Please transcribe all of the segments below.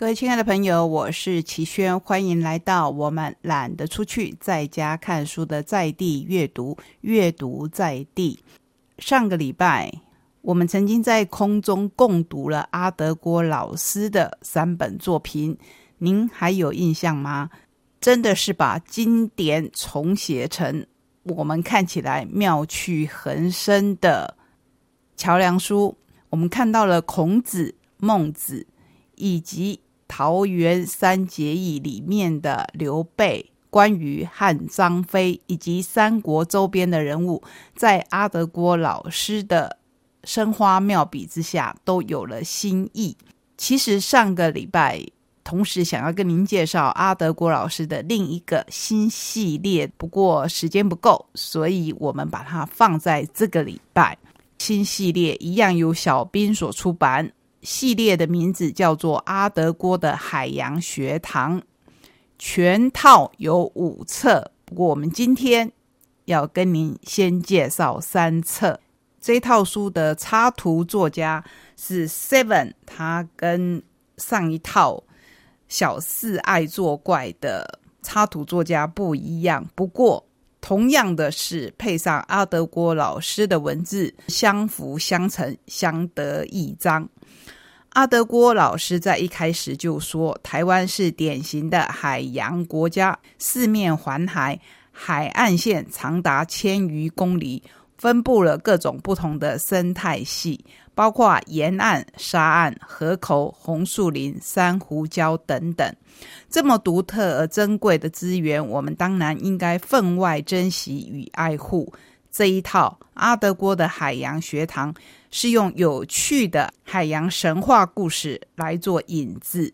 各位亲爱的朋友，我是齐轩，欢迎来到我们懒得出去，在家看书的在地阅读，阅读在地。上个礼拜，我们曾经在空中共读了阿德郭老师的三本作品，您还有印象吗？真的是把经典重写成我们看起来妙趣横生的桥梁书。我们看到了孔子、孟子以及。桃园三结义里面的刘备、关羽和张飞，以及三国周边的人物，在阿德郭老师的生花妙笔之下，都有了新意。其实上个礼拜，同时想要跟您介绍阿德郭老师的另一个新系列，不过时间不够，所以我们把它放在这个礼拜。新系列一样由小兵所出版。系列的名字叫做阿德郭的海洋学堂，全套有五册。不过我们今天要跟您先介绍三册。这套书的插图作家是 Seven，他跟上一套小四爱作怪的插图作家不一样。不过同样的是配上阿德郭老师的文字，相辅相成，相得益彰。阿德郭老师在一开始就说，台湾是典型的海洋国家，四面环海，海岸线长达千余公里，分布了各种不同的生态系，包括沿岸、沙岸、河口、红树林、珊瑚礁等等。这么独特而珍贵的资源，我们当然应该分外珍惜与爱护。这一套阿德国的海洋学堂。是用有趣的海洋神话故事来做引子，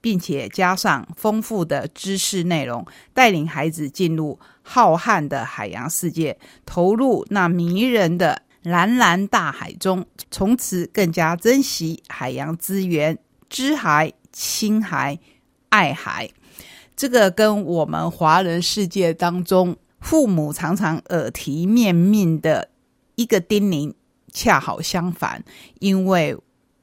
并且加上丰富的知识内容，带领孩子进入浩瀚的海洋世界，投入那迷人的蓝蓝大海中，从此更加珍惜海洋资源，知海、亲海、爱海。这个跟我们华人世界当中父母常常耳提面命的一个叮咛。恰好相反，因为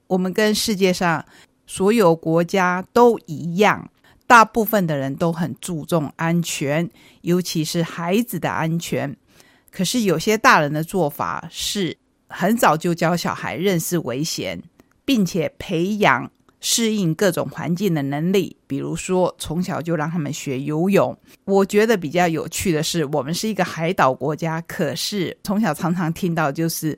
我们跟世界上所有国家都一样，大部分的人都很注重安全，尤其是孩子的安全。可是有些大人的做法是很早就教小孩认识危险，并且培养。适应各种环境的能力，比如说从小就让他们学游泳。我觉得比较有趣的是，我们是一个海岛国家，可是从小常常听到就是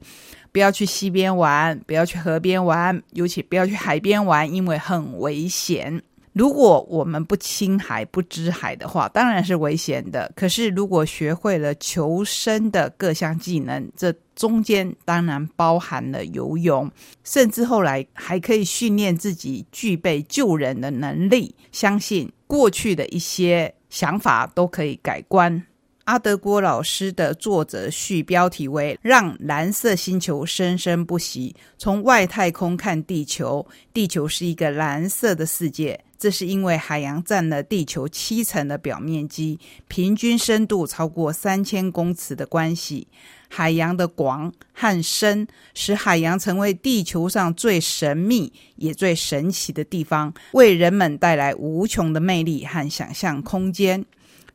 不要去溪边玩，不要去河边玩，尤其不要去海边玩，因为很危险。如果我们不亲海、不知海的话，当然是危险的。可是如果学会了求生的各项技能，这中间当然包含了游泳，甚至后来还可以训练自己具备救人的能力。相信过去的一些想法都可以改观。阿德郭老师的作者序标题为“让蓝色星球生生不息”。从外太空看地球，地球是一个蓝色的世界。这是因为海洋占了地球七成的表面积，平均深度超过三千公尺的关系。海洋的广和深，使海洋成为地球上最神秘也最神奇的地方，为人们带来无穷的魅力和想象空间。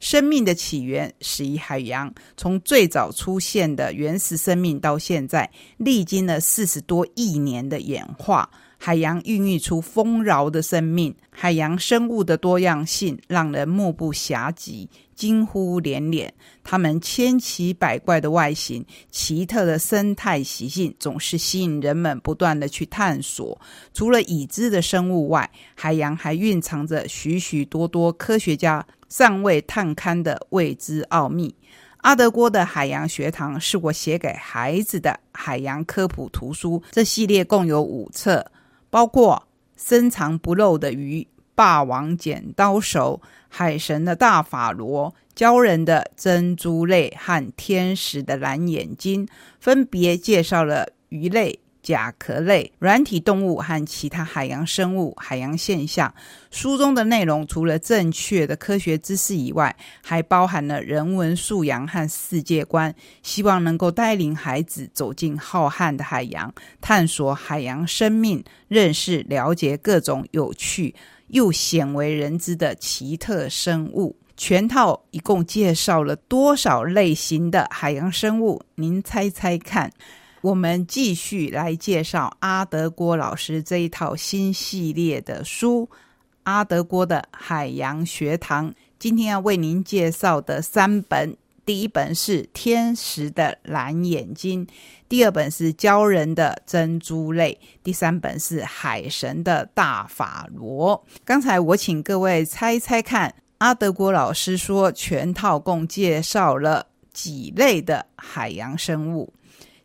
生命的起源始于海洋，从最早出现的原始生命到现在，历经了四十多亿年的演化，海洋孕育出丰饶的生命。海洋生物的多样性让人目不暇接，惊呼连连。它们千奇百怪的外形、奇特的生态习性，总是吸引人们不断的去探索。除了已知的生物外，海洋还蕴藏着许许多多科学家。尚未探勘的未知奥秘。阿德郭的海洋学堂是我写给孩子的海洋科普图书。这系列共有五册，包括深藏不露的鱼、霸王剪刀手、海神的大法罗、鲛人的珍珠泪和天使的蓝眼睛，分别介绍了鱼类。甲壳类、软体动物和其他海洋生物、海洋现象。书中的内容除了正确的科学知识以外，还包含了人文素养和世界观，希望能够带领孩子走进浩瀚的海洋，探索海洋生命，认识、了解各种有趣又鲜为人知的奇特生物。全套一共介绍了多少类型的海洋生物？您猜猜看。我们继续来介绍阿德郭老师这一套新系列的书《阿德郭的海洋学堂》。今天要为您介绍的三本，第一本是《天使的蓝眼睛》，第二本是《鲛人的珍珠类》，第三本是《海神的大法罗》。刚才我请各位猜猜看。阿德郭老师说，全套共介绍了几类的海洋生物。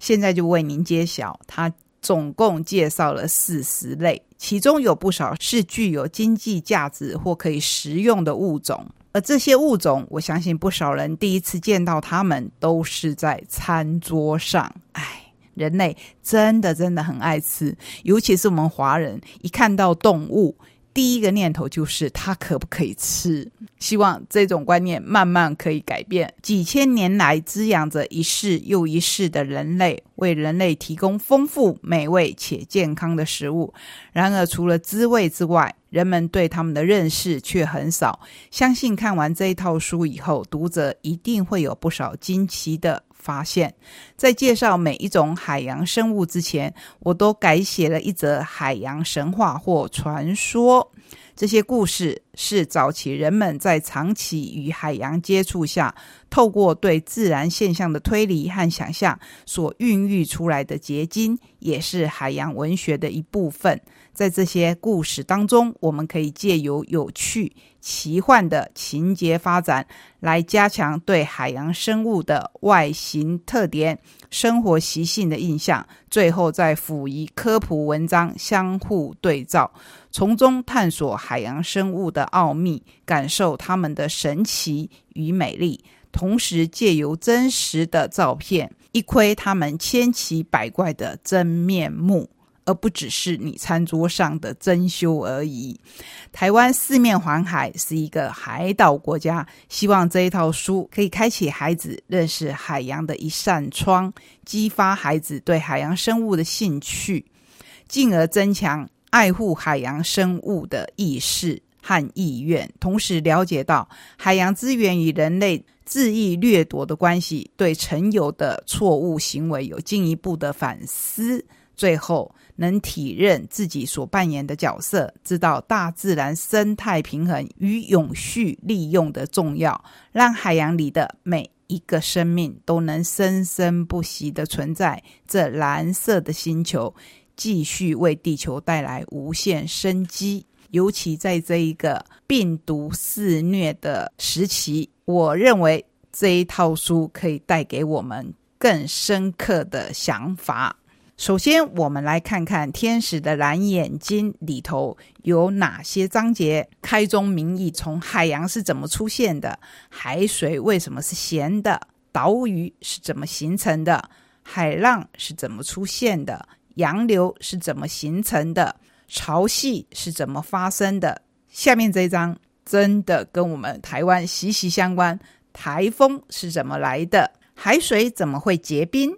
现在就为您揭晓，它总共介绍了四十类，其中有不少是具有经济价值或可以食用的物种。而这些物种，我相信不少人第一次见到它们都是在餐桌上。哎，人类真的真的很爱吃，尤其是我们华人，一看到动物。第一个念头就是它可不可以吃？希望这种观念慢慢可以改变。几千年来滋养着一世又一世的人类，为人类提供丰富、美味且健康的食物。然而，除了滋味之外，人们对他们的认识却很少。相信看完这一套书以后，读者一定会有不少惊奇的。发现，在介绍每一种海洋生物之前，我都改写了一则海洋神话或传说。这些故事是早期人们在长期与海洋接触下，透过对自然现象的推理和想象所孕育出来的结晶，也是海洋文学的一部分。在这些故事当中，我们可以借由有趣、奇幻的情节发展，来加强对海洋生物的外形特点、生活习性的印象，最后再辅以科普文章相互对照，从中探索海洋生物的奥秘，感受它们的神奇与美丽，同时借由真实的照片，一窥它们千奇百怪的真面目。而不只是你餐桌上的珍馐而已。台湾四面环海，是一个海岛国家。希望这一套书可以开启孩子认识海洋的一扇窗，激发孩子对海洋生物的兴趣，进而增强爱护海洋生物的意识和意愿。同时，了解到海洋资源与人类恣意掠夺的关系，对曾有的错误行为有进一步的反思。最后。能体认自己所扮演的角色，知道大自然生态平衡与永续利用的重要，让海洋里的每一个生命都能生生不息的存在。这蓝色的星球继续为地球带来无限生机。尤其在这一个病毒肆虐的时期，我认为这一套书可以带给我们更深刻的想法。首先，我们来看看《天使的蓝眼睛》里头有哪些章节开宗明义，从海洋是怎么出现的，海水为什么是咸的，岛屿是怎么形成的，海浪是怎么出现的，洋流是怎么形成的，潮汐是怎么发生的。下面这一章真的跟我们台湾息息相关，台风是怎么来的，海水怎么会结冰？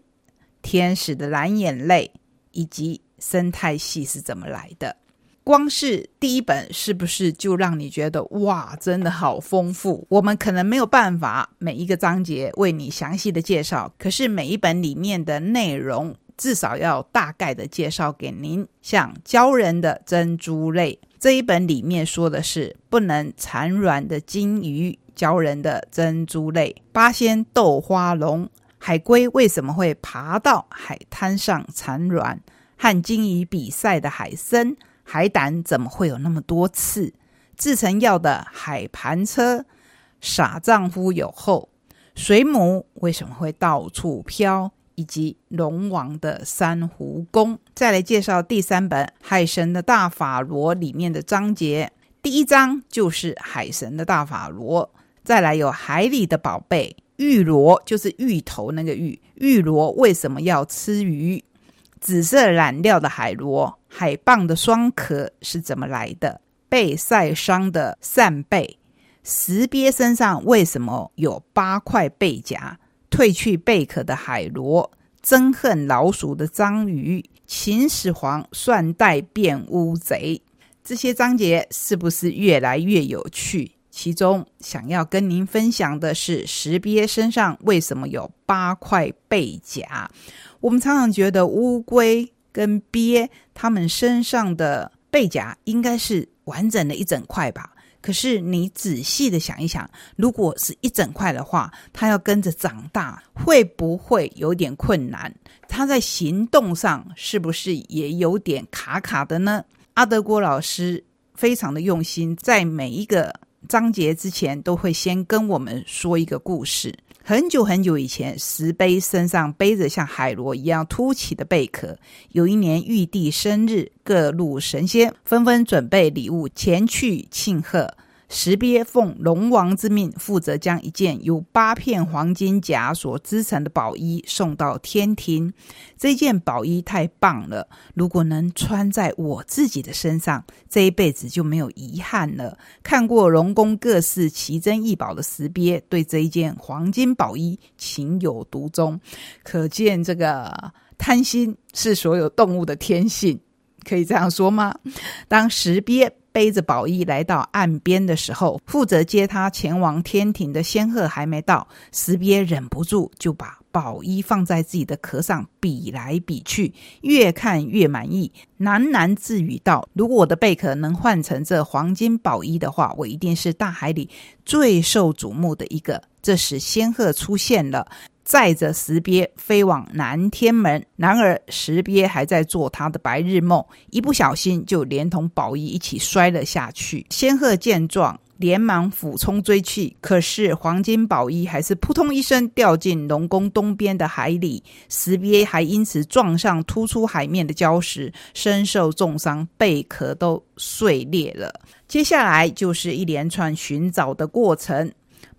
天使的蓝眼泪以及生态系是怎么来的？光是第一本是不是就让你觉得哇，真的好丰富？我们可能没有办法每一个章节为你详细的介绍，可是每一本里面的内容至少要大概的介绍给您。像鲛人的珍珠类这一本里面说的是不能产卵的金鱼，鲛人的珍珠类八仙豆花龙。海龟为什么会爬到海滩上产卵？和鲸鱼比赛的海参、海胆怎么会有那么多刺？制成药的海盘车，傻丈夫有后，水母为什么会到处飘？以及龙王的珊瑚宫。再来介绍第三本《海神的大法罗》里面的章节，第一章就是海神的大法罗。再来有海里的宝贝。玉螺就是芋头那个玉，玉螺为什么要吃鱼？紫色染料的海螺，海蚌的双壳是怎么来的？被晒伤的扇贝，石鳖身上为什么有八块背甲？褪去贝壳的海螺，憎恨老鼠的章鱼，秦始皇算带变乌贼。这些章节是不是越来越有趣？其中想要跟您分享的是石鳖身上为什么有八块背甲？我们常常觉得乌龟跟鳖它们身上的背甲应该是完整的一整块吧？可是你仔细的想一想，如果是一整块的话，它要跟着长大，会不会有点困难？它在行动上是不是也有点卡卡的呢？阿德郭老师非常的用心，在每一个章节之前都会先跟我们说一个故事。很久很久以前，石碑身上背着像海螺一样凸起的贝壳。有一年玉帝生日，各路神仙纷纷准备礼物前去庆贺。石鳖奉龙王之命，负责将一件由八片黄金甲所织成的宝衣送到天庭。这件宝衣太棒了，如果能穿在我自己的身上，这一辈子就没有遗憾了。看过龙宫各式奇珍异宝的石鳖，对这一件黄金宝衣情有独钟，可见这个贪心是所有动物的天性，可以这样说吗？当石鳖。背着宝衣来到岸边的时候，负责接他前往天庭的仙鹤还没到，石鳖忍不住就把宝衣放在自己的壳上比来比去，越看越满意，喃喃自语道：“如果我的贝壳能换成这黄金宝衣的话，我一定是大海里最受瞩目的一个。”这时仙鹤出现了。载着石鳖飞往南天门，然而石鳖还在做他的白日梦，一不小心就连同宝衣一起摔了下去。仙鹤见状，连忙俯冲追去，可是黄金宝衣还是扑通一声掉进龙宫东边的海里，石鳖还因此撞上突出海面的礁石，身受重伤，贝壳都碎裂了。接下来就是一连串寻找的过程，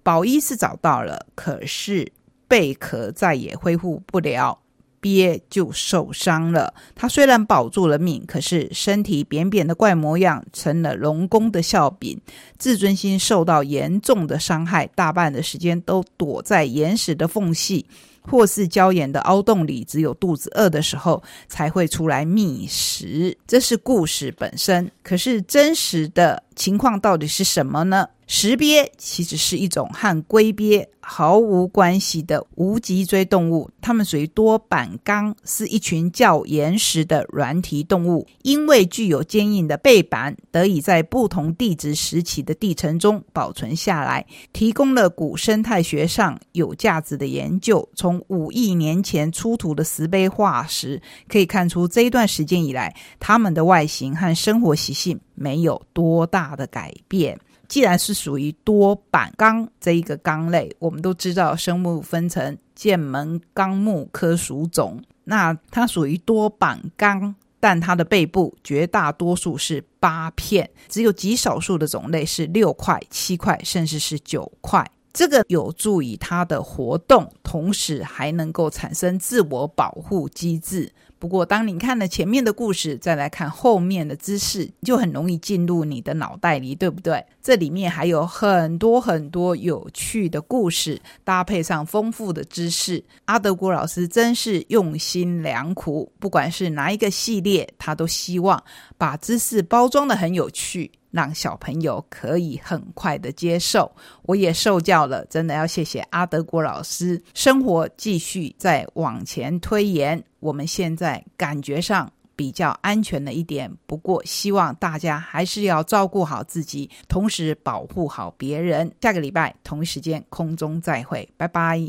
宝衣是找到了，可是。贝壳再也恢复不了，鳖就受伤了。他虽然保住了命，可是身体扁扁的怪模样成了龙宫的笑柄，自尊心受到严重的伤害，大半的时间都躲在岩石的缝隙或是礁岩的凹洞里，只有肚子饿的时候才会出来觅食。这是故事本身，可是真实的情况到底是什么呢？石鳖其实是一种和龟鳖毫无关系的无脊椎动物，它们属于多板纲，是一群较岩石的软体动物。因为具有坚硬的背板，得以在不同地质时期的地层中保存下来，提供了古生态学上有价值的研究。从五亿年前出土的石碑化石可以看出，这一段时间以来，它们的外形和生活习性没有多大的改变。既然是属于多板纲这一个纲类，我们都知道生物分成剑门纲目科属种，那它属于多板纲，但它的背部绝大多数是八片，只有极少数的种类是六块、七块，甚至是九块。这个有助于它的活动，同时还能够产生自我保护机制。不过，当你看了前面的故事，再来看后面的知识，就很容易进入你的脑袋里，对不对？这里面还有很多很多有趣的故事，搭配上丰富的知识，阿德古老师真是用心良苦。不管是哪一个系列，他都希望把知识包装的很有趣。让小朋友可以很快的接受，我也受教了，真的要谢谢阿德国老师。生活继续在往前推延，我们现在感觉上比较安全了一点，不过希望大家还是要照顾好自己，同时保护好别人。下个礼拜同一时间空中再会，拜拜。